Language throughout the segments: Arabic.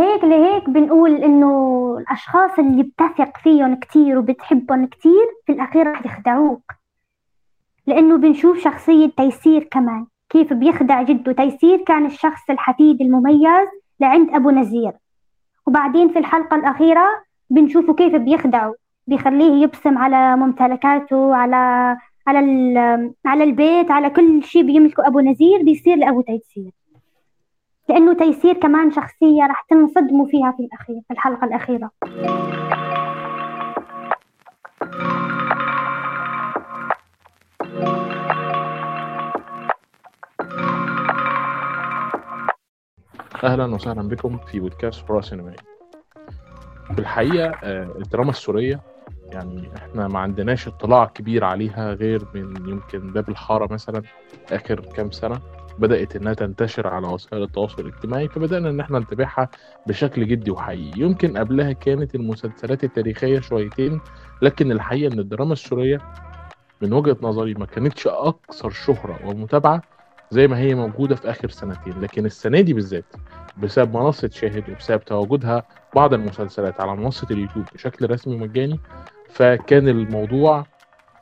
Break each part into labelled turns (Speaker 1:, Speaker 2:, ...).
Speaker 1: هيك لهيك بنقول إنه الأشخاص اللي بتثق فيهم كتير وبتحبهم كتير في الأخير رح يخدعوك. لأنه بنشوف شخصية تيسير كمان كيف بيخدع جده. تيسير كان الشخص الحفيد المميز لعند أبو نزير. وبعدين في الحلقة الأخيرة بنشوفه كيف بيخدعه بيخليه يبصم على ممتلكاته على على على البيت على كل شيء بيملكه أبو نزير بيصير لأبو تيسير. لأنه تيسير كمان شخصية راح تنصدموا فيها في الأخير في الحلقة الأخيرة.
Speaker 2: أهلا وسهلا بكم في بودكاست فرا سينمائي. في الحقيقة آه، الدراما السورية يعني إحنا ما عندناش اطلاع كبير عليها غير من يمكن باب الحارة مثلا آخر كام سنة. بدأت إنها تنتشر على وسائل التواصل الاجتماعي فبدأنا إن إحنا نتابعها بشكل جدي وحقيقي. يمكن قبلها كانت المسلسلات التاريخية شويتين لكن الحقيقة إن الدراما السورية من وجهة نظري ما كانتش أكثر شهرة ومتابعه زي ما هي موجودة في آخر سنتين. لكن السنة دي بالذات بسبب منصة شاهد وبسبب تواجدها بعض المسلسلات على منصة اليوتيوب بشكل رسمي مجاني فكان الموضوع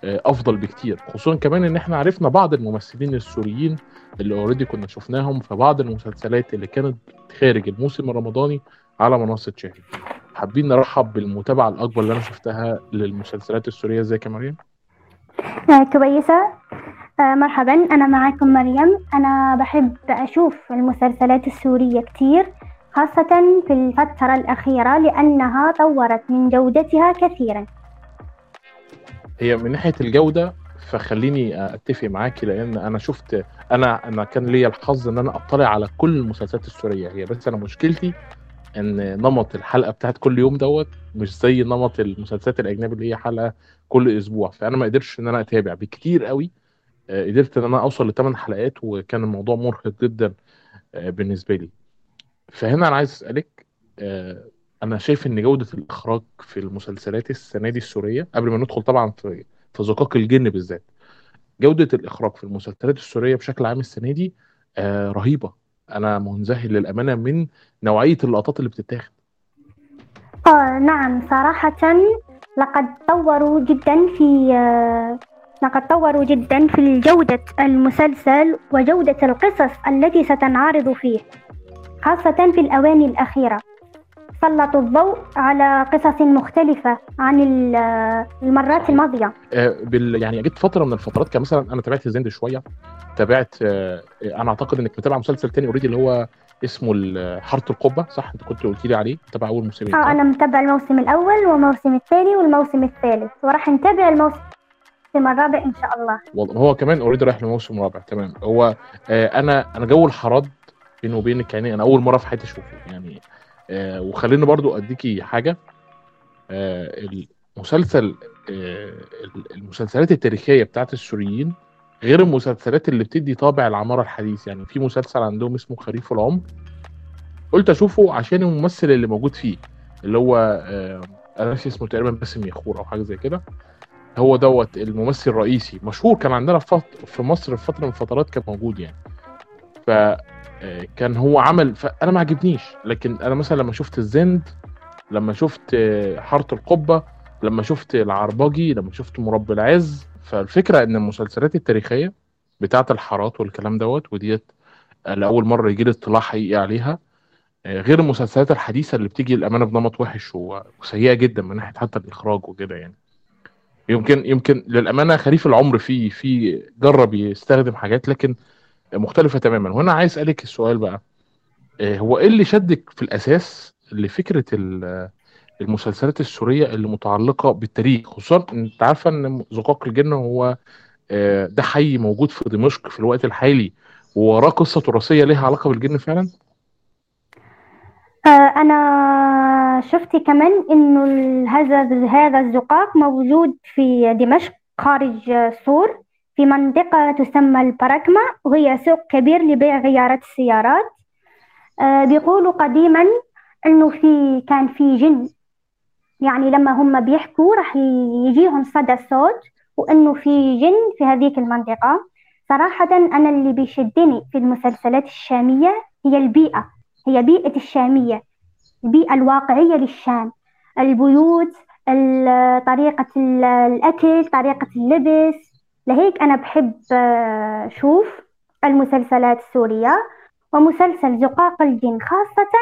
Speaker 2: أفضل بكتير خصوصا كمان إن إحنا عرفنا بعض الممثلين السوريين اللي اوريدي كنا شفناهم في بعض المسلسلات اللي كانت خارج الموسم الرمضاني على منصة شاهد. حابين نرحب بالمتابعة الأكبر اللي أنا شفتها للمسلسلات السورية. إزيك يا مريم؟
Speaker 1: آه، كويسة. آه، مرحبا. أنا معكم مريم. أنا بحب أشوف المسلسلات السورية كتير خاصة في الفترة الأخيرة لأنها طورت من جودتها كثيرا.
Speaker 2: هي من ناحية الجودة فخليني أتفق معاكي لأن أنا شفت أنا أنا كان ليا الحظ إن أنا أطلع على كل المسلسلات السورية. هي بس أنا مشكلتي إن نمط الحلقة بتاعت كل يوم دوت مش زي نمط المسلسلات الأجنبي اللي هي حلقة كل أسبوع. فأنا ما قدرتش إن أنا أتابع بكتير قوي. آه، قدرت إن أنا أوصل لثمان حلقات وكان الموضوع مرهق جدا آه، بالنسبة لي. فهنا أنا عايز أسألك آه، أنا شايف إن جودة الإخراج في المسلسلات السنة دي السورية قبل ما ندخل طبعا في في زقاق الجن بالذات جودة الإخراج في المسلسلات السورية بشكل عام السنة دي رهيبة. أنا منذهل للأمانة من نوعية اللقطات اللي بتتاخد.
Speaker 1: آه نعم صراحة لقد طوروا جدا في لقد طوروا جدا في جودة المسلسل وجودة القصص التي ستنعرض فيه خاصة في الآونة الأخيرة. سلطوا الضوء على قصص مختلفة عن المرات الماضية.
Speaker 2: آه، بال يعني جيت فترة من الفترات كمثلا أنا تابعت زند شوية تابعت آه، أنا أعتقد إنك متابع مسلسل تاني already اللي هو اسمه حارة القبة صح؟ أنت كنت قلت لي عليه تابع أول موسمين
Speaker 1: آه أنا متابع الموسم الأول والموسم الثاني والموسم الثالث وراح نتابع الموسم الرابع إن شاء الله.
Speaker 2: هو كمان already رايح لموسم رابع تمام. هو آه أنا أنا جو الحراد بيني وبينك يعني أنا أول مرة في حياتي أشوفه يعني آه وخليني برضو أديكي حاجة. آه المسلسل آه المسلسلات التاريخية بتاعت السوريين غير المسلسلات اللي بتدي طابع العمارة الحديث. يعني في مسلسل عندهم اسمه خريف العمر. قلت أشوفه عشان الممثل اللي موجود فيه اللي هو آه أنا ناسي اسمه تقريبا باسم يخور أو حاجة زي كده. هو دوت الممثل الرئيسي. مشهور كان عندنا في في مصر في فترة من الفترات كان موجود يعني. ف آه، هو عمل فأنا ما عجبنيش. لكن أنا مثلا لما شفت الزند لما شفت آه، حارة القبة لما شفت العربجي لما شفت مربي العز فالفكرة إن المسلسلات التاريخية بتاعه الحارات والكلام دوت وديت لأول مرة يجي لي اطلاع حقيقي عليها آه، غير المسلسلات الحديثة اللي بتيجي الامانه بنمط وحش وسيئة جدا من ناحية حتى الإخراج وكده يعني. يمكن يمكن للأمانة خريف العمر فيه في جرب يستخدم حاجات لكن مختلفة تماما. وهنا عايز أسألك السؤال بقى آه، هو إيه اللي شدك في الأساس لفكرة المسلسلات السورية اللي متعلقة بالتاريخ؟ خصوصا أنت عارفة إن زقاق الجن هو آه، ده حي موجود في دمشق في الوقت الحالي ووراه قصة تراثية لها علاقة بالجن فعلا؟
Speaker 1: آه، أنا شفت كمان إنه هذا هذا الزقاق موجود في دمشق خارج سور. في منطقة تسمى البراكما وهي سوق كبير لبيع غيارات السيارات. آه، بيقولوا قديما إنه في كان في جن. يعني لما هم بيحكوا راح يجيهم صدى صوت وإنه في جن في هذيك المنطقة. صراحة أنا اللي بيشدني في المسلسلات الشامية هي البيئة هي بيئة الشامية البيئة الواقعية للشام. البيوت طريقة الأكل طريقة اللبس لهيك أنا بحب آه، شوف المسلسلات السورية ومسلسل زقاق الجن خاصة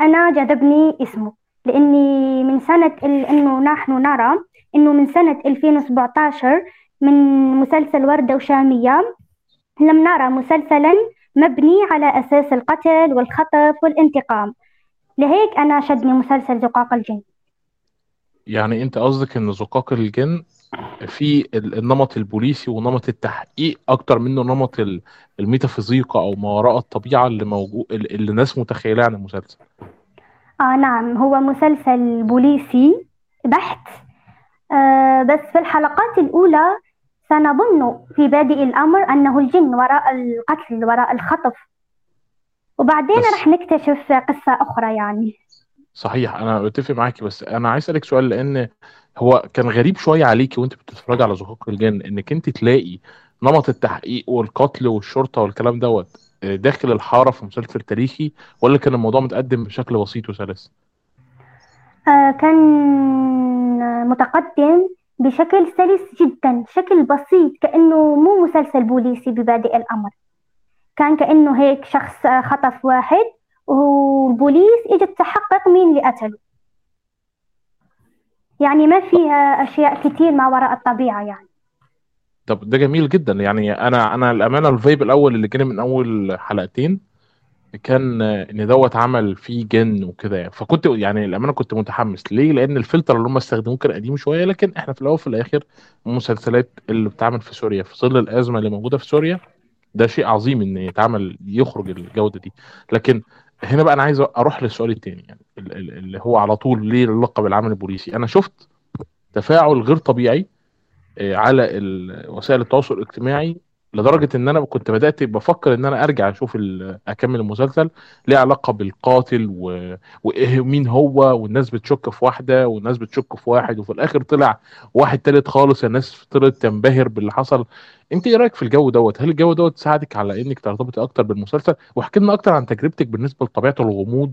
Speaker 1: أنا جذبني اسمه لأني من سنة إنه نحن نرى إنه من سنة 2017 من مسلسل وردة وشامية لم نرى مسلسلا مبني على أساس القتل والخطف والانتقام. لهيك أنا شدني مسلسل زقاق الجن.
Speaker 2: يعني أنت قصدك ان زقاق الجن في النمط البوليسي ونمط التحقيق أكتر منه نمط الميتافيزيقا أو ما وراء الطبيعة اللي موجود اللي الناس متخيلاه عن المسلسل
Speaker 1: آه نعم. هو مسلسل بوليسي بحت. آه بس في الحلقات الأولى سنظن في بادئ الأمر أنه الجن وراء القتل وراء الخطف. وبعدين. رح نكتشف قصة أخرى يعني.
Speaker 2: صحيح أنا بتفق معاكي بس أنا عايز أسألك سؤال لأن هو كان غريب شوية عليكي وانت بتتفرجي على زقاق الجن انك انت تلاقي نمط التحقيق والقتل والشرطة والكلام دوت آه، داخل الحارة في مسلسل تاريخي ولا كان الموضوع متقدم بشكل بسيط وسلس؟
Speaker 1: آه كان متقدم بشكل سلس جدا شكل بسيط كأنه مو مسلسل بوليسي ببادئ الأمر كان كأنه هيك شخص خطف واحد والبوليس اجت تحقق مين اللي قتله يعني ما فيها أشياء كتير ما وراء الطبيعة يعني.
Speaker 2: طب ده جميل جدا. يعني أنا أنا الأمانة ال vibe الأول اللي جاني من أول حلقتين كان إن دوت عمل فيه جن وكده يعني. فكنت يعني الأمانة كنت متحمس. ليه؟ لأن الفلتر اللي هم استخدموه كان قديم شوية لكن إحنا في الأول وفي الآخر المسلسلات اللي بتتعمل في سوريا في ظل الأزمة اللي موجودة في سوريا ده شيء عظيم إن يتعمل يخرج الجودة دي. لكن هنا بقى أنا عايز أروح للسؤال الثاني يعني اللي هو على طول ليه اللقب العمل البوليسي. أنا شفت تفاعل غير طبيعي آه، على وسائل التواصل الاجتماعي لدرجة إن أنا كنت بدأت بفكر إن أنا أرجع أشوف أكمل المسلسل ليه علاقة بالقاتل و... مين هو والناس بتشك في واحدة والناس بتشك في واحد وفي الآخر طلع واحد تالت خالص الناس طلعت تنبهر باللي حصل. انت إيه رأيك في الجو دوت؟ هل الجو دوت ساعدك على انك ترتبطي أكتر بالمسلسل؟ واحكي لنا أكتر عن تجربتك بالنسبة لطبيعة الغموض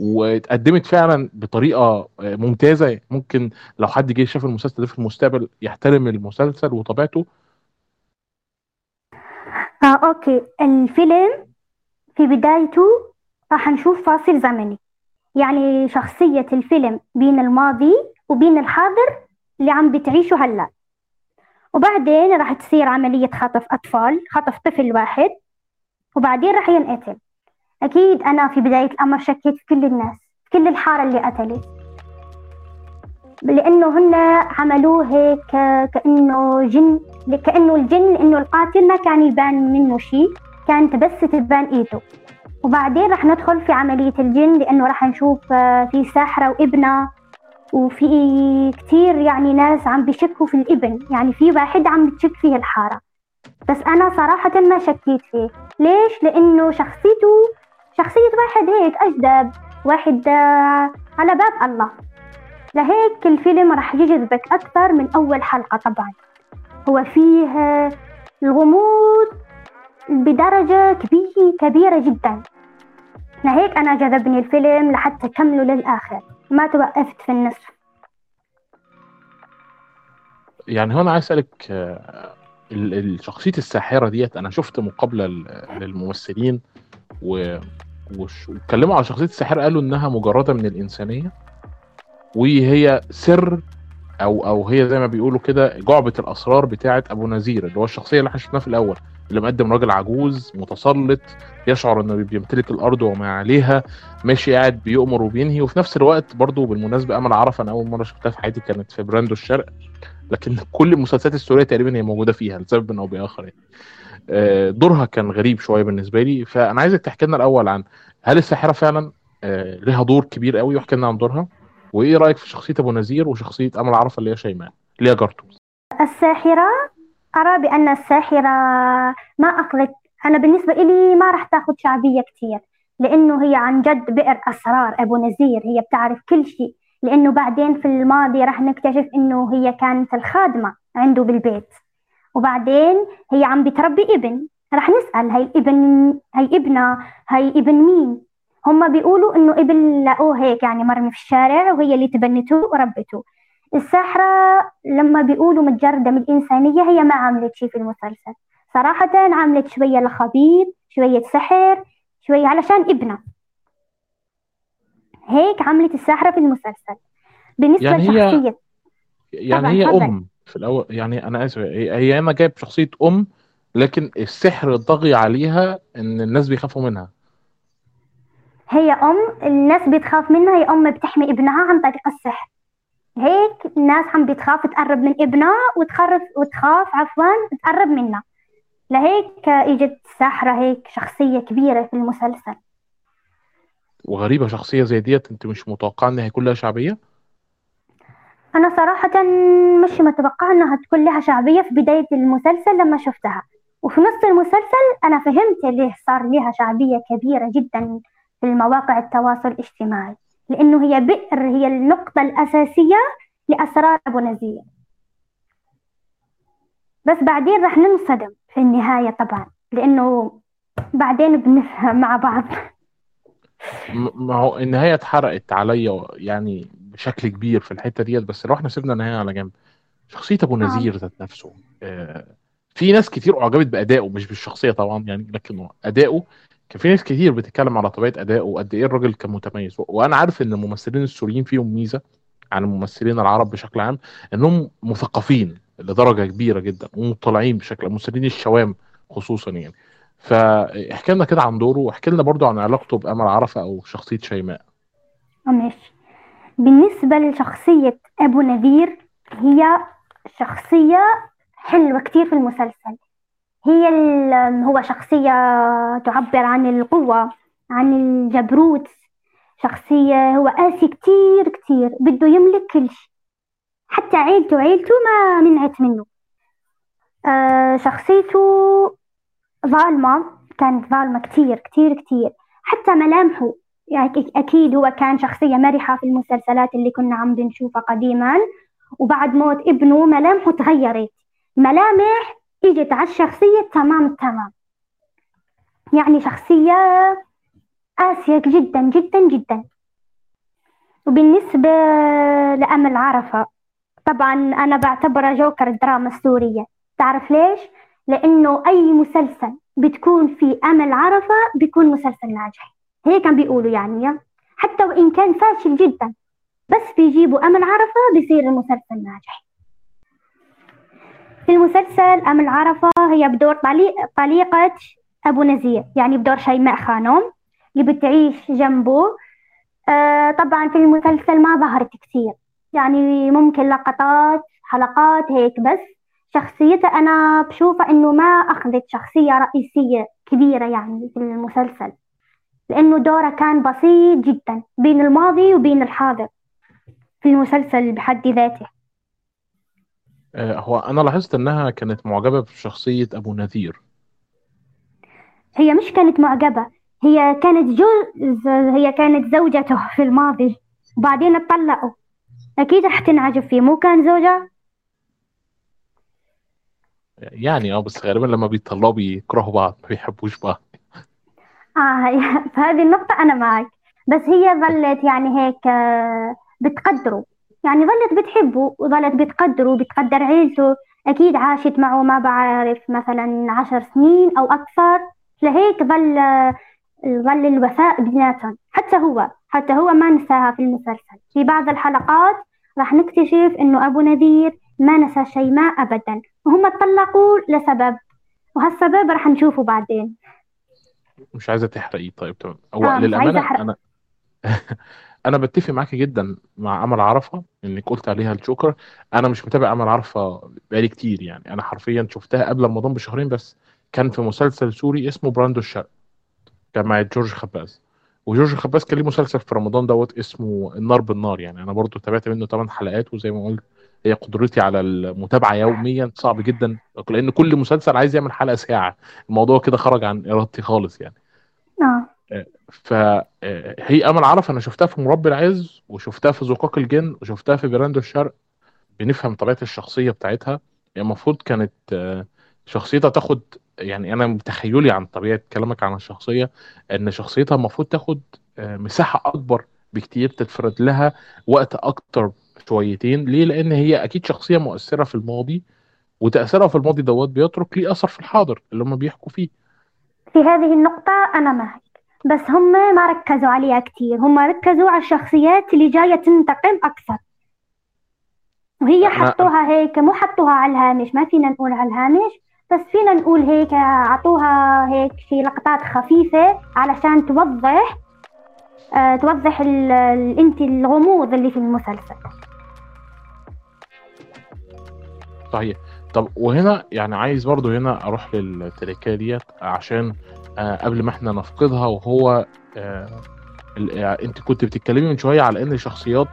Speaker 2: واتقدمت فعلا بطريقة ممتازة. ممكن لو حد جه شاف المسلسل ده في المستقبل يحترم المسلسل وطبيعته.
Speaker 1: آه okay. الفيلم في بدايته راح نشوف فاصل زمني. يعني شخصية الفيلم بين الماضي وبين الحاضر اللي عم بتعيشه هلأ. وبعدين راح تصير عملية خطف أطفال خطف طفل واحد وبعدين راح ينقتل. أكيد أنا في بداية الأمر شكيت في كل الناس في كل الحارة اللي قتلت. لأنه هن عملوه هيك كأنه جن كأنه الجن لأنه القاتل ما كان يبان منه شيء كانت بس تبان إيده. وبعدين رح ندخل في عملية الجن لأنه رح نشوف آه، في ساحرة وابنها وفي كتير يعني ناس عم بيشكوا في الإبن. يعني في واحد عم بتشك فيه الحارة. بس أنا صراحة ما شكيت فيه. ليش؟ لأنه شخصيته شخصية واحد هيك أجدب. واحد آه، على باب الله. لهيك الفيلم راح يجذبك أكثر من أول حلقة طبعا. هو فيه الغموض بدرجة كبيرة كبيرة جدا. لهيك أنا جذبني الفيلم لحتى كمله للآخر. ما توقفت في النصف.
Speaker 2: يعني هنا عايز أسألك الشخصية الساحرة ديت أنا شفت مقابلة للممثلين و واتكلموا على شخصية الساحرة قالوا إنها مجردة من الإنسانية وهي سر أو أو هي زي ما بيقولوا كده جعبة الأسرار بتاعة أبو نذير اللي هو الشخصية اللي إحنا شفناها في الأول. اللي مقدم راجل عجوز متسلط يشعر إنه بيمتلك الأرض وما عليها ماشي قاعد بيؤمر وبينهي وفي نفس الوقت برضه بالمناسبة أمل عرفة أنا أول مرة شفتها في حياتي كانت في براندو الشرق لكن كل المسلسلات السورية تقريبا هي موجودة فيها لسبب أو بآخر يعني. آه، دورها كان غريب شوية بالنسبة لي. فأنا عايزك تحكي لنا الأول عن هل الساحرة فعلا آه، لها دور كبير قوي؟ واحكي لنا عن دورها. وإيه رأيك في شخصية أبو نذير وشخصية أمل عرفة اللي هي شيماء اللي هي جارته
Speaker 1: الساحرة أرى بأن الساحرة ما اخذت أنا بالنسبة لي ما راح تأخذ شعبية كثير لأنه هي عن جد بئر أسرار أبو نذير هي بتعرف كل شيء لأنه بعدين في الماضي راح نكتشف إنه هي كانت الخادمة عنده بالبيت. وبعدين هي عم بتربي ابن. راح نسأل هي ابن هي ابنها هي ابن مين؟ هم بيقولوا إنه ابن لقوه هيك يعني مرمي في الشارع وهي اللي تبنته وربته. الساحرة لما بيقولوا متجردة من الإنسانية هي ما عملت شيء في المسلسل. صراحة عملت شوية لخبيط شوية سحر شوية علشان ابنها. هيك عملت الساحرة في المسلسل. بالنسبة
Speaker 2: يعني هي
Speaker 1: لشخصية
Speaker 2: يعني هي أم في الأول يعني أنا آسف هي أنا جايب شخصيه أم لكن السحر طاغي عليها إن الناس بيخافوا منها.
Speaker 1: هي أم الناس بتخاف منها هي أم بتحمي ابنها عن طريق السحر. هيك الناس عم بتخاف تقرب من ابنها وتخرف وتخاف عفوا تقرب منها. لهيك إجت ساحرة هيك شخصية كبيرة في المسلسل.
Speaker 2: وغريبة شخصية زي ديت أنت مش متوقع ان هيكون لها شعبية؟
Speaker 1: أنا صراحة مش متوقعة إنها تكون لها شعبية في بداية المسلسل لما شفتها. وفي نص المسلسل أنا فهمت ليه صار لها شعبية كبيرة جدا في المواقع التواصل الاجتماعي. لأنه هي بئر هي النقطة الأساسية لأسرار أبو نزيه بس بعدين رح ننصدم في النهاية طبعا لأنه بعدين بنفهم مع بعض.
Speaker 2: ما هو النهاية اتحرقت عليا يعني بشكل كبير في الحتة ديت بس لو إحنا سيبنا النهاية على جنب. شخصية أبو
Speaker 1: آه.
Speaker 2: نذير ذات نفسه آه، في ناس كتير أعجبت بأدائه مش بالشخصية طبعا يعني لكن اداؤه كان في ناس كتير بتتكلم على طبيعة أدائه وقد إيه الراجل كان متميز. وأنا عارف إن الممثلين السوريين فيهم ميزة عن الممثلين العرب بشكل عام إنهم مثقفين لدرجة كبيرة جدا ومطلعين بشكل الممثلين الشوام خصوصا يعني. فاحكي لنا كده عن دوره واحكي لنا برضو عن علاقته بامل عرفة أو شخصية شيماء.
Speaker 1: آه، ماشي. بالنسبة لشخصية أبو نذير هي شخصية حلوة كتير في المسلسل. هي هو شخصية تعبر عن القوة عن الجبروت. شخصية هو قاسي كتير كتير بده يملك كل شيء. حتى عيلته عيلته ما منعت منه. آه شخصيته ظالمة كانت ظالمة كتير كتير كتير. حتى ملامحه. يعني أك- أكيد هو كان شخصية مرحة في المسلسلات اللي كنا عم بنشوفها قديما. وبعد موت ابنه ملامحه تغيرت. ملامح اجت على الشخصية تمام التمام يعني شخصية قاسية جدا جدا جدا. وبالنسبة لأمل عرفة طبعا أنا بعتبرها جوكر الدراما السورية تعرف ليش؟ لأنه أي مسلسل بتكون فيه أمل عرفة بيكون مسلسل ناجح. هيك كان بيقولوا يعني. حتى وإن كان فاشل جدا بس بيجيبوا أمل عرفة بيصير المسلسل ناجح. في المسلسل أمل عرفة هي بدور طليق طليقة أبو نزيه يعني بدور شيماء خانم اللي بتعيش جنبه. آه طبعا في المسلسل ما ظهرت كثير يعني ممكن لقطات حلقات هيك بس شخصيتها أنا بشوفها إنه ما أخذت شخصية رئيسية كبيرة يعني في المسلسل لأنه دورها كان بسيط جدا بين الماضي وبين الحاضر في المسلسل بحد ذاته.
Speaker 2: هو أنا لاحظت إنها كانت معجبة بشخصية أبو نذير.
Speaker 1: هي مش كانت معجبة هي كانت جوز هي كانت زوجته في الماضي وبعدين اتطلقوا. أكيد رح تنعجب فيه مو كان زوجها
Speaker 2: يعني آه بس غالبا لما بيطلعوا بيكرهوا بعض ما بيحبوش بعض.
Speaker 1: آه في هذه النقطة أنا معك. بس هي ظلت يعني هيك آه، بتقدره. يعني ظلت بتحبه وظلت بتقدره وبتقدر عيلته. أكيد عاشت معه ما بعرف مثلا عشر سنين أو أكثر. لهيك ظل ظل الوفاء بيناتهم حتى هو حتى هو ما نساها في المسلسل. في بعض الحلقات راح نكتشف إنه أبو نذير ما نسى شيماء أبدا. وهم اتطلقوا لسبب. وهالسبب راح نشوفه بعدين.
Speaker 2: مش عايزة تحرقيه. طيب تمام. هو
Speaker 1: آه عايزة
Speaker 2: للأمانة
Speaker 1: أحرق.
Speaker 2: أنا بتفق معاكي جدا مع أمل عرفة إنك قلت عليها الجوكر أنا مش متابع أمل عرفة بقالي كتير يعني. أنا حرفيا شفتها قبل رمضان بشهرين بس. كان في مسلسل سوري اسمه براندو الشرق كان مع جورج خباز. وجورج خباز كان ليه مسلسل في رمضان دوت اسمه النار بالنار يعني. أنا برضو تابعت منه 8 حلقات وزي ما قلت هي قدرتي على المتابعة يوميا. صعب جدا لأن كل مسلسل عايز يعمل حلقة ساعة. الموضوع كده خرج عن إرادتي خالص يعني. فهي امل عرفة أنا شفتها في مربي العز وشفتها في زقاق الجن وشفتها في براندو الشرق بنفهم طبيعة الشخصية بتاعتها. هي المفروض كانت آه، شخصيتها تاخد يعني أنا تخيلي عن طبيعة كلامك عن الشخصية إن شخصيتها المفروض تاخد آه، مساحة أكبر بكتير تتفرد لها وقت أكتر شويتين. ليه؟ لأن هي أكيد شخصية مؤثرة في الماضي وتأثيرها في الماضي دوت بيترك ليه أثر في الحاضر اللي هم بيحكوا فيه.
Speaker 1: في هذه النقطة أنا معك. بس هم ما ركزوا عليها كتير. هم ركزوا على الشخصيات اللي جاية تنتقم أكثر. وهي حطوها هيك مو حطوها على الهامش. ما فينا نقول على الهامش بس فينا نقول هيك عطوها هيك في لقطات خفيفة علشان توضح آه توضح أنت الغموض اللي في المسلسل.
Speaker 2: صحيح. طب وهنا يعني عايز برضو هنا أروح للتركية ديت عشان قبل ما إحنا نفقدها وهو آه آه، انت كنت بتتكلمي من شوية على إن الشخصيات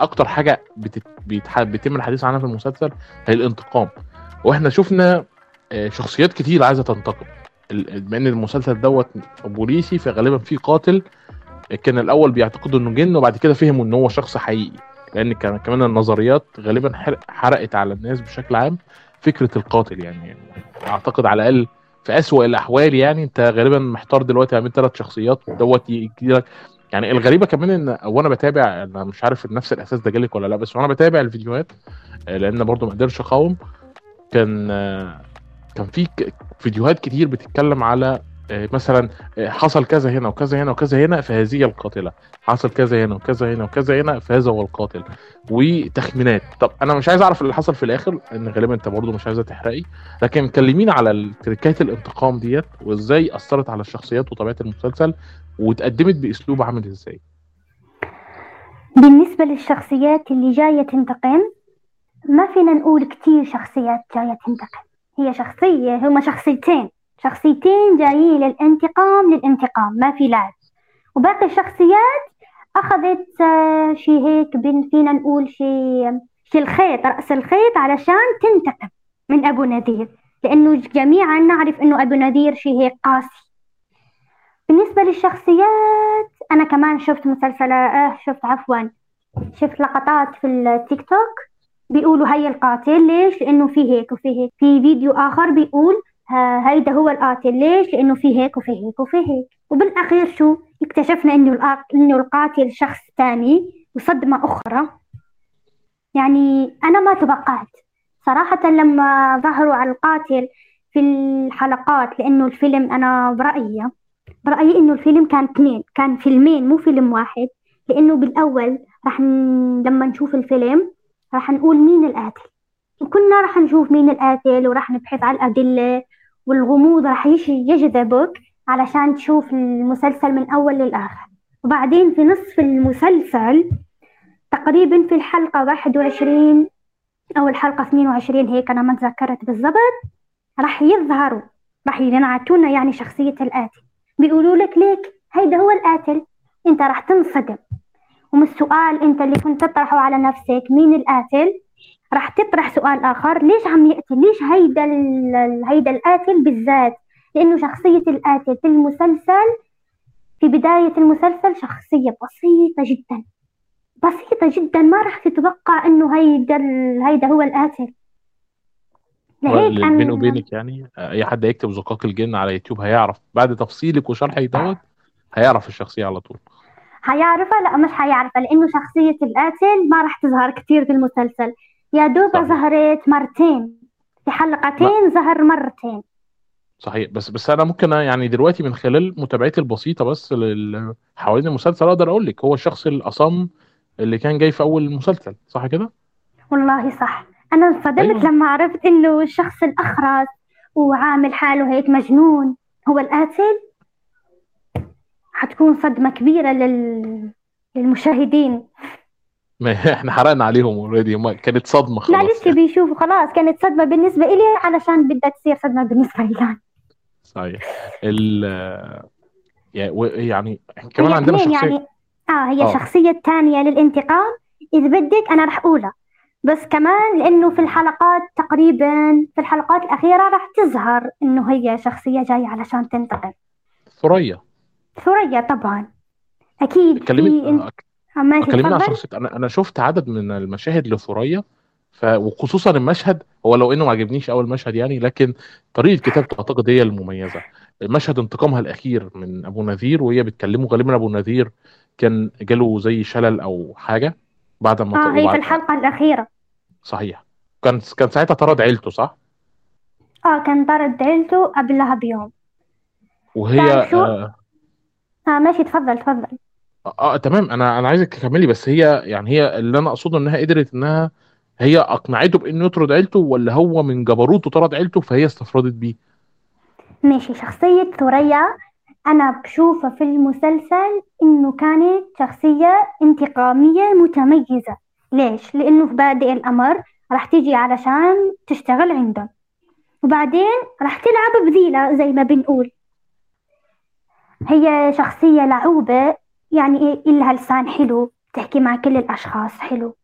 Speaker 2: أكتر حاجة. بيتم الحديث عنها في المسلسل هي الانتقام وإحنا شفنا آه، شخصيات كتير عايزة تنتقم بما ان المسلسل دوت بوليسي فغالبا في قاتل كان الأول بيعتقدوا إنه جن وبعد كده فهموا ان هو شخص حقيقي لأن كمان النظريات غالبا حرق- حرقت على الناس بشكل عام فكرة القاتل يعني أعتقد على الأقل في أسوأ الأحوال يعني أنت غالبا محتار دلوقتي ما بين ثلاث شخصيات دوت يجي لك يعني الغريبة كمان إن وأنا بتابع أنا مش عارف نفس الإحساس ده جالك ولا لأ بس وأنا بتابع الفيديوهات آه، لأن برضو ما قدرش أقاوم. كان آه، كان في فيديوهات كتير بتتكلم على مثلا آه، حصل كذا هنا وكذا هنا وكذا هنا فهذه القاتلة. حصل كذا هنا وكذا هنا وكذا هنا فهذا هو القاتل. وتخمينات. طب أنا مش عايز أعرف اللي حصل في الآخر لأن غالبا أنت برضو مش عايزة تحرقي. لكن كلمينا على التركات الانتقام ديت وإزاي أثرت على الشخصيات وطبيعة المسلسل واتقدمت بأسلوب عامل إزاي؟
Speaker 1: بالنسبة للشخصيات اللي جاية تنتقم ما فينا نقول كتير شخصيات جاية تنتقم. هي شخصية هما شخصيتين. شخصيتين جايين للانتقام للانتقام ما في لعب وباقي الشخصيات أخذت آه، شي هيك بين فينا نقول شي شي الخيط رأس الخيط علشان تنتقم من أبو نذير لأنه جميعا نعرف إنه أبو نذير شي هيك قاسي. بالنسبة للشخصيات أنا كمان شفت مسلسلات آه شفت عفوا شفت لقطات في التيك توك بيقولوا هي القاتل ليش؟ لأنه في هيك وفي هيك في فيديو آخر بيقول هيدا هو القاتل ليش؟ لأنه في هيك وفي هيك وفي هيك. وبالأخير شو؟ اكتشفنا إنه القا- إنه القاتل شخص تاني وصدمة أخرى. يعني أنا ما توقعت. صراحة لما ظهروا على القاتل في الحلقات لأنه الفيلم أنا برأيي برأيي إنه الفيلم كان اثنين كان فيلمين مو فيلم واحد. لأنه بالأول راح ن... لما نشوف الفيلم راح نقول مين القاتل. وكنا راح نشوف مين القاتل وراح نبحث على الأدلة والغموض راح يجذبك علشان تشوف المسلسل من أول للآخر. وبعدين في نصف المسلسل تقريبا في الحلقة 21 أو الحلقة 22 هيك أنا ما تذكرت بالضبط راح يظهروا راح ينعتونا يعني شخصية القاتل بيقولوا لك ليك هيدا هو القاتل أنت راح تنصدم. ومن السؤال أنت اللي كنت تطرحه على نفسك مين القاتل راح تطرح سؤال آخر ليش عم يقتل ليش هيدا هيدا القاتل بالذات؟ لأنه شخصية القاتل في المسلسل في بداية المسلسل شخصية بسيطة جدا. بسيطة جدا ما راح تتوقع إنه هيدا هيدا هو القاتل. لهيك
Speaker 2: بيني وبينك يعني أي حد هيكتب زقاق الجن على يوتيوب هيعرف. بعد تفصيلك وشرحي دوت هيعرف الشخصية على طول.
Speaker 1: هيعرفها؟ لا مش هيعرفها لأنه شخصية القاتل ما راح تظهر كتير في المسلسل. يا دوب. ظهرت مرتين. في حلقتين ظهر مرتين.
Speaker 2: صحيح. بس بس أنا ممكن يعني دلوقتي من خلال متابعتي البسيطة بس لل- حوالين المسلسل أقدر أقول لك هو الشخص الأصم اللي كان جاي في أول المسلسل صح كده؟
Speaker 1: والله صح. أنا انصدمت
Speaker 2: أيوة.
Speaker 1: لما عرفت إنه الشخص الأخرس وعامل حاله هيك مجنون. هو القاتل؟ حتكون صدمة كبيرة لل... للمشاهدين.
Speaker 2: ما إحنا حرقنا عليهم اوريدي كانت صدمة خلاص
Speaker 1: معلش
Speaker 2: يعني.
Speaker 1: بيشوفوا خلاص كانت صدمة بالنسبة إلي علشان بدها تصير صدمة بالنسبة لي يعني
Speaker 2: صحيح. ال يعني كمان عندنا شخصيه
Speaker 1: يعني آه هي
Speaker 2: آه.
Speaker 1: شخصية تانية للانتقام. إذا بدك أنا رح أقولها. بس كمان لأنه في الحلقات تقريبا في الحلقات الأخيرة رح تظهر إنه هي شخصية جاية علشان تنتقم.
Speaker 2: ثريا.
Speaker 1: ثريا طبعا. أكيد في
Speaker 2: كلمت
Speaker 1: إن... آه، ماشي
Speaker 2: كلمينا عن
Speaker 1: تفضل
Speaker 2: شخصيه أنا أنا شفت عدد من المشاهد لثريا ف وخصوصا المشهد هو لو إنه ما عجبنيش اول مشهد يعني لكن طريقة كتابته أعتقد هي المميزة. مشهد انتقامها الأخير من أبو نذير وهي بتكلمه غالبا أبو نذير كان جاله زي شلل أو حاجة بعد ما
Speaker 1: آه هي في
Speaker 2: وبعد
Speaker 1: الحلقة الأخيرة.
Speaker 2: صحيح. كان كان ساعتها طرد عيلته صح؟
Speaker 1: آه كان طرد عيلته قبلها بيوم.
Speaker 2: وهي
Speaker 1: شو؟
Speaker 2: آه,
Speaker 1: آه ماشي تفضل تفضل.
Speaker 2: آه, آه تمام. أنا أنا عايزك تكملي بس هي يعني هي اللي أنا أقصده إنها قدرت إنها هي أقنعته بانه يطرد عيلته ولا هو من جبروته طرد عيلته فهي استفردت بيه؟
Speaker 1: ماشي. شخصية ثريا أنا بشوفها في المسلسل إنه كانت شخصية انتقامية متميزة. ليش؟ لأنه في بادئ الأمر راح تيجي علشان تشتغل عندهم وبعدين راح تلعب بذيلة زي ما بنقول. هي شخصية لعوبة يعني إيه؟ إلها لسان حلو تحكي مع كل الأشخاص حلو.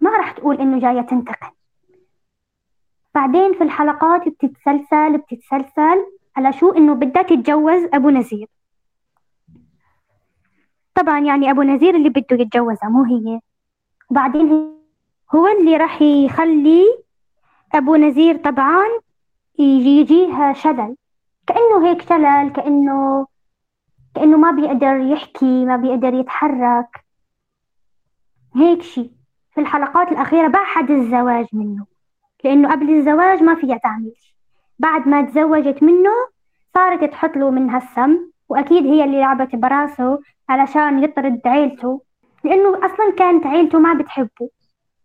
Speaker 1: ما راح تقول إنه جاية تنتقم. بعدين في الحلقات بتتسلسل بتتسلسل على شو؟ إنه بدها تتجوز أبو نزير. طبعا يعني أبو نزير اللي بده يتجوزها مو هي. وبعدين هو اللي راح يخلي أبو نزير طبعا يجي يجيها شلل. كأنه هيك شلل كأنه كأنه ما بيقدر يحكي ما بيقدر يتحرك. هيك شي. في الحلقات الأخيرة بعد الزواج منه. لأنه قبل الزواج ما فيها تعمل بعد ما تزوجت منه صارت تحط له منها السم وأكيد هي اللي لعبت براسه علشان يطرد عيلته. لأنه أصلا كانت عيلته ما بتحبه.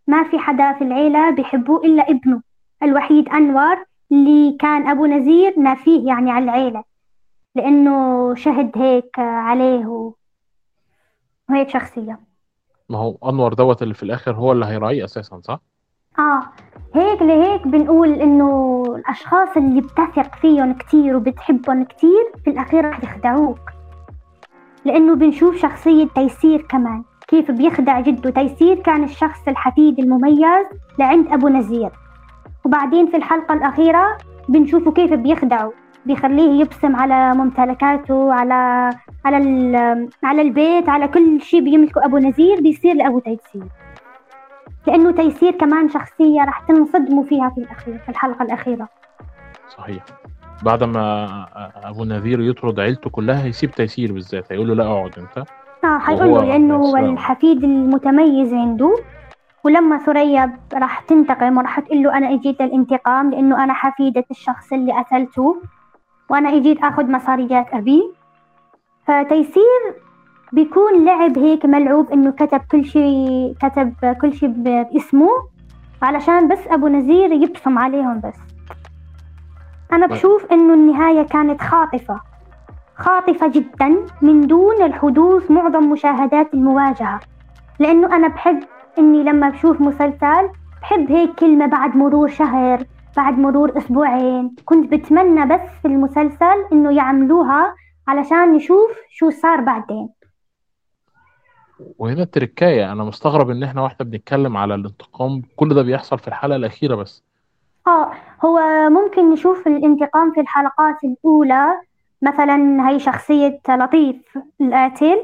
Speaker 1: ما في حدا في العيلة بيحبوه إلا ابنه. الوحيد أنور اللي كان أبو نزير نافيه يعني على العيلة. لأنه شهد هيك عليه وهيك شخصية.
Speaker 2: ما هو أنور دوت اللي في الآخر هو اللي هيراعيه أساسا صح؟
Speaker 1: آه هيك لهيك بنقول إنه الأشخاص اللي بتثق فيهم كتير وبتحبهم كتير في الأخير رح يخدعوك. لأنه بنشوف شخصية تيسير كمان كيف بيخدع جده. تيسير كان الشخص الحفيد المميز لعند أبو نزير. وبعدين في الحلقة الأخيرة بنشوفه كيف بيخدعه. بيخليه يبصم على ممتلكاته على على ال- على البيت على كل شيء بيملكه. أبو نزير بيصير لأبو تيسير. لأنه تيسير كمان شخصية راح تنصدموا فيها في الأخير في الحلقة الأخيرة.
Speaker 2: صحيح. بعد ما أبو نذير يطرد عيلته كلها هيسيب تيسير بالذات. هيقول له لا أقعد أنت.
Speaker 1: آه حيقول
Speaker 2: وهو
Speaker 1: له لأنه هو الحفيد المتميز عنده. ولما ثريا راح تنتقم وراح تقول له أنا إجيت للانتقام لأنه أنا حفيدة الشخص اللي قتلته. وأنا إجيت أخذ مصاريات أبي. فتيسير بيكون لعب هيك ملعوب إنه كتب كل شيء كتب كل شيء باسمه علشان بس أبو نزير يبصم عليهم بس. أنا بشوف إنه النهاية كانت خاطفة خاطفة جدا من دون الحدوث معظم مشاهدات المواجهة. لأنه أنا بحب إني لما بشوف مسلسل بحب هيك كلمة بعد مرور شهر بعد مرور أسبوعين. كنت بتمنى بس في المسلسل إنه يعملوها علشان نشوف شو صار بعدين.
Speaker 2: وهنا التركايه أنا مستغرب إن إحنا وإحنا بنتكلم على الانتقام. كل ده بيحصل في الحلقة الأخيرة بس.
Speaker 1: آه هو ممكن نشوف الانتقام في الحلقات الأولى. مثلا هي شخصية لطيف القاتل.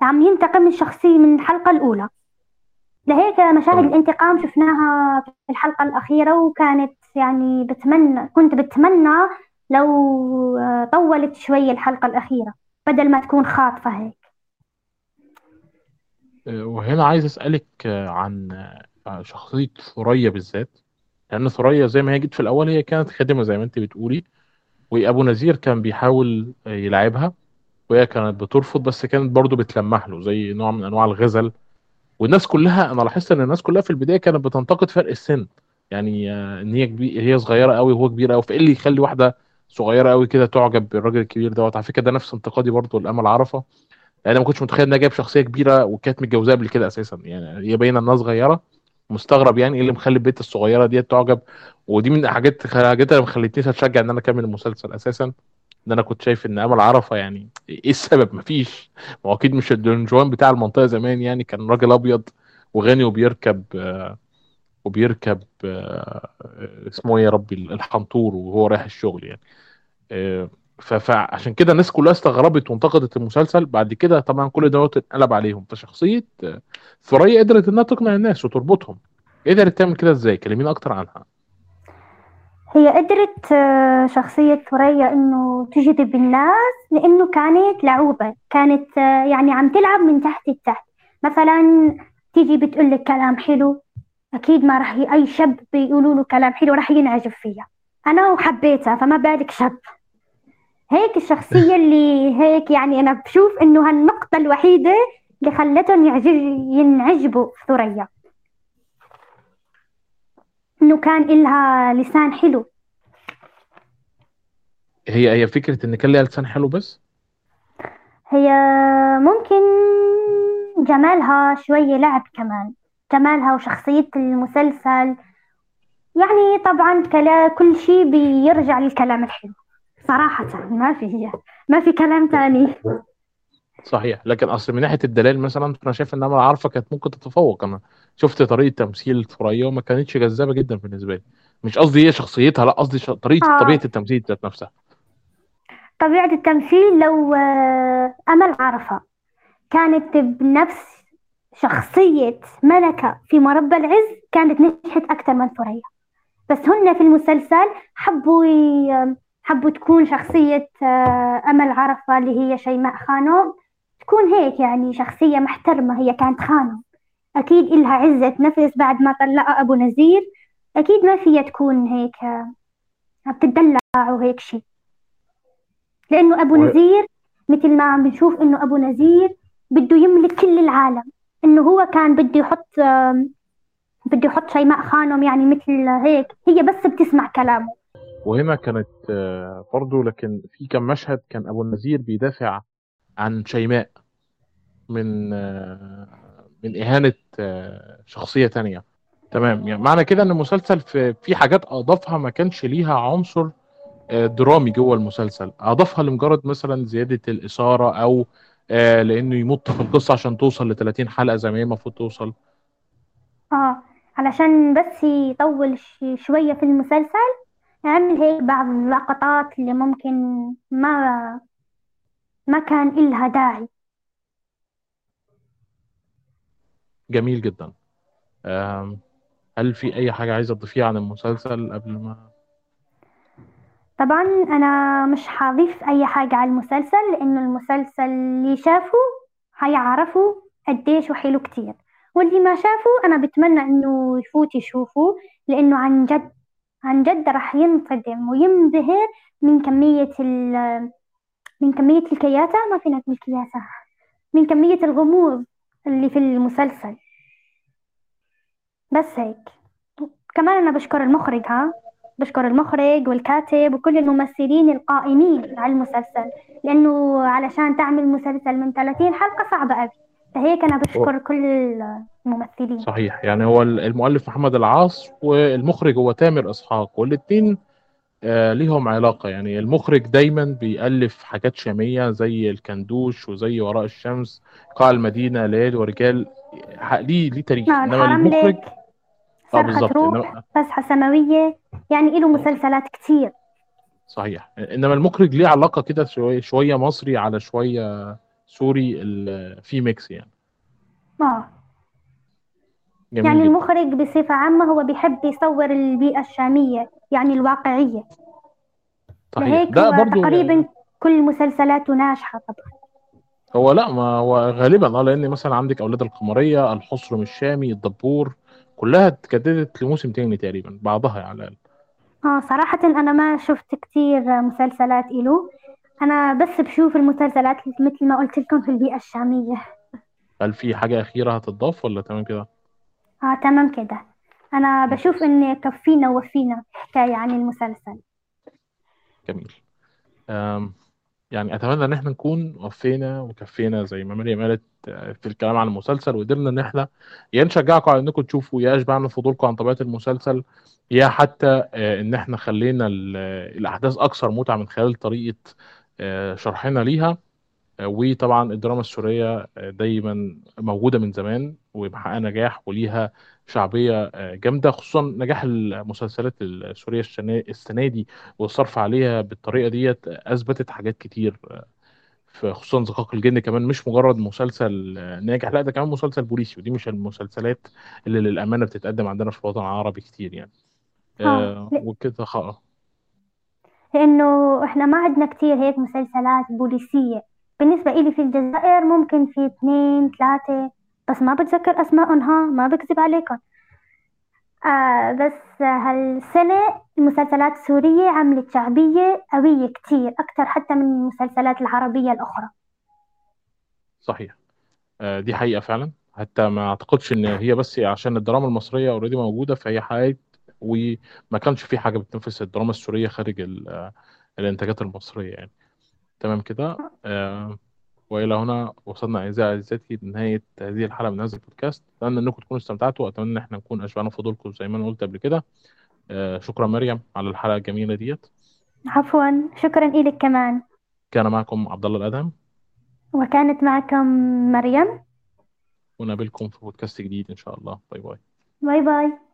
Speaker 1: عم ينتقم الشخصية من الحلقة الأولى. لهيك مشاهد. الانتقام شفناها في الحلقة الأخيرة وكانت يعني بتمنى كنت بتمنى لو آه، طولت شوي الحلقة الأخيرة بدل ما تكون خاطفة هيك.
Speaker 2: آه، وهنا عايز أسألك آه، عن شخصية ثريا بالذات. لأن ثريا زي ما هي جت في الأول هي كانت خادمة زي ما أنت بتقولي وأبو نذير كان بيحاول يلعبها وهي كانت بترفض بس كانت برضو بتلمح له زي نوع من أنواع الغزل. والناس كلها أنا لاحظت إن الناس كلها في البداية كانت بتنتقد فرق السن. يعني آه، إن هي كبير هي صغيرة قوي وهو كبير قوي فإيه اللي يخلي واحدة صغيرة قوي كده تعجب بالراجل الكبير دوت؟ على فكرة ده نفس انتقادي برضو لأمل عرفة لأن أنا ما كنتش متخيل إنها جايب شخصية كبيرة وكانت متجوزاه قبل كده أساسا يعني هي باينة إنها صغيرة مستغرب يعني إيه اللي مخلي البنت الصغيرة دي تعجب؟ ودي من الحاجات حاجات اللي ما خلتنيش أتشجع إن أنا أكمل المسلسل أساسا إن أنا كنت شايف إن أمل عرفة يعني إيه السبب؟ مفيش. ما هو أكيد مش الدون جوان بتاع المنطقة زمان يعني كان راجل أبيض وغني وبيركب آه، وبيركب آه، اسمه إيه يا ربي الحنطور وهو رايح الشغل يعني. آه، فعشان كده الناس كلها استغربت وانتقدت المسلسل. بعد كده طبعا كل دوت اتقلب عليهم. فشخصية آه، ثريا قدرت إنها تقنع الناس وتربطهم. قدرت تعمل كده إزاي؟ كلمينا أكتر عنها.
Speaker 1: هي قدرت شخصية ثريا إنه تجذب الناس لأنه كانت لعوبة. كانت يعني عم تلعب من تحت لتحت. مثلا تيجي بتقول لك كلام حلو أكيد ما راح ي... أي شاب بيقولوا له كلام حلو راح ينعجب فيها. أنا وحبيتها فما بالك شاب. هيك الشخصية اللي هيك يعني أنا بشوف إنه هالنقطة الوحيدة اللي خلتهم يعجب ينعجبوا في ثريا. إنه كان إلها لسان حلو.
Speaker 2: هي هي فكرة إن كان ليها لسان حلو بس؟
Speaker 1: هي ممكن جمالها شوية لعب كمان. جمالها وشخصية المسلسل. يعني طبعا كلا كل شيء بيرجع للكلام الحلو. صراحة ما في ما في كلام تاني.
Speaker 2: صحيح. لكن أصل من ناحية الدلال مثلا فأنا شايف ان امل عارفه كانت ممكن تتفوق. أنا شفت طريقة تمثيل ثريا وما كانتش جذابة جدا بالنسبة لي. مش قصدي هي شخصيتها لا قصدي ش... طريقة
Speaker 1: آه.
Speaker 2: طبيعة التمثيل ذات نفسها.
Speaker 1: طبيعة التمثيل لو آه، أمل عرفة. كانت بنفس شخصية ملكة في مربى العز كانت نجحت أكثر من ثريا. بس هن في المسلسل حبوا ي- حبوا تكون شخصية آه، أمل عرفة اللي هي شيماء خانم تكون هيك يعني شخصية محترمة هي كانت خانم أكيد إلها عزة نفس بعد ما طلقها أبو نزير. أكيد ما فيها تكون هيك آه، بتدلع وهيك شيء لأنه أبو
Speaker 2: و-
Speaker 1: نزير مثل ما عم بنشوف إنه أبو نزير بده يملك كل العالم. إنه هو كان بده يحط بده يحط شيماء خانم يعني مثل هيك. هي بس بتسمع كلامه.
Speaker 2: وهنا كانت آه، برضو لكن في كم مشهد كان أبو النذير بيدافع عن شيماء من آه، من إهانة آه، شخصية تانية. تمام. يعني معنى كده إن المسلسل في حاجات أضافها ما كانش ليها عنصر درامي جوه المسلسل. أضافها لمجرد مثلا زيادة الإثارة أو آه، لأنه يمط في القصة عشان توصل ل 30 حلقة زي ما هي المفروض توصل.
Speaker 1: آه علشان بس يطول ش- شوية في المسلسل يعمل هيك بعض اللقطات اللي ممكن ما ما كان إلها داعي.
Speaker 2: جميل جدا. هل في أي حاجة عايزة تضيفيها عن المسلسل قبل ما
Speaker 1: طبعا أنا مش حضيف أي حاجة على المسلسل لأنه المسلسل اللي شافه هيعرفوا قديش وحلو كتير. واللي ما شافه أنا بتمنى إنه يفوت يشوفه لأنه عن جد عن جد راح ينصدم وينبهر من كمية ال من كمية الكياسة. ما فينا نقول كياسة من كمية الغموض اللي في المسلسل. بس هيك. كمان أنا بشكر المخرج ها؟ بشكر المخرج والكاتب وكل الممثلين القائمين على المسلسل لأنه علشان تعمل مسلسل من 30 حلقة صعبة أوي. فهيك أنا بشكر كل الممثلين.
Speaker 2: صحيح. يعني هو المؤلف محمد العاص والمخرج هو تامر إسحاق والاثنين آه ليهم علاقة. يعني المخرج دايما بيألف حاجات شامية زي الكندوش وزي وراء الشمس قاع المدينة ليالي ورجال ليه ليه تاريخ.
Speaker 1: نعم إنما
Speaker 2: المخرج
Speaker 1: صرخة
Speaker 2: بالظبط.
Speaker 1: روح فسحة سماوية يعني له مسلسلات كتير.
Speaker 2: صحيح. إنما المخرج ليه علاقة كده شوية شوية مصري على شوية سوري في mix يعني.
Speaker 1: آه.
Speaker 2: جميل
Speaker 1: يعني
Speaker 2: جدا.
Speaker 1: المخرج بصفة عامة هو بيحب يصور البيئة الشامية يعني الواقعية.
Speaker 2: صحيح.
Speaker 1: لهيك
Speaker 2: ده برضو
Speaker 1: تقريبا
Speaker 2: يعني
Speaker 1: كل مسلسلاته ناجحة طبعا.
Speaker 2: هو لا ما هو غالبا آه لأن مثلا عندك أولاد القمرية الحصر من الشامي الدبور كلها اتجددت لموسم تاني تقريبا بعضها على الأقل.
Speaker 1: آه صراحة أنا ما شفت كتير مسلسلات إله أنا بس بشوف المسلسلات مثل ما قلت لكم في البيئة الشامية.
Speaker 2: هل في حاجة أخيرة هتضاف ولا تمام كده؟
Speaker 1: آه تمام كده. أنا بشوف إن كفينا ووفينا حكاية عن المسلسل.
Speaker 2: جميل. يعني أتمنى إن إحنا نكون وفينا وكفينا زي ما مريم قالت آه، في الكلام عن المسلسل وقدرنا إن إحنا يا نشجعكم على إنكم تشوفوا يا أشبعنا فضولكم عن طبيعة المسلسل يا حتى آه، إن إحنا خلينا ال- الأحداث أكثر متعة من خلال طريقة آه، شرحنا ليها. وطبعا الدراما السورية دايما موجودة من زمان ومحققة نجاح وليها شعبية جامدة خصوصا نجاح المسلسلات السورية السنة السنة دي والصرف عليها بالطريقة ديت أثبتت حاجات كتير في خصوصا زقاق الجن كمان مش مجرد مسلسل ناجح لا ده كمان مسلسل بوليسي ودي مش المسلسلات اللي للأمانة بتتقدم عندنا في الوطن العربي كتير يعني.
Speaker 1: آه ل-
Speaker 2: وكده خ...
Speaker 1: لأنه إحنا ما عندنا كتير هيك مسلسلات بوليسية. بالنسبة إلي في الجزائر ممكن في اثنين ثلاثة بس ما بتذكر أسمائهم ها؟ ما بكذب عليكم. آه بس هالسنة المسلسلات السورية عملت شعبية قوية كتير أكتر حتى من المسلسلات العربية الأخرى.
Speaker 2: صحيح. آه، دي حقيقة فعلا. حتى ما أعتقدش إن هي بس عشان الدراما المصرية اوريدي موجودة فهي حقيقة وما كانش في حاجة بتنافس الدراما السورية خارج آه، الإنتاجات المصرية يعني. تمام كده؟ آه، وإلى هنا وصلنا اعزائي اعزائي لنهاية هذه الحلقة من هذا البودكاست. أتمنى إنكم تكونوا استمتعتوا وأتمنى إن إحنا نكون أشبعنا فضولكم زي ما أنا قلت قبل كده. آه، شكرا مريم على الحلقة الجميلة ديت.
Speaker 1: عفوا شكرا إلك كمان.
Speaker 2: كان معكم عبد الله الأدهم.
Speaker 1: وكانت معكم مريم.
Speaker 2: ونقابلكم في بودكاست جديد إن شاء الله. باي باي.
Speaker 1: باي باي.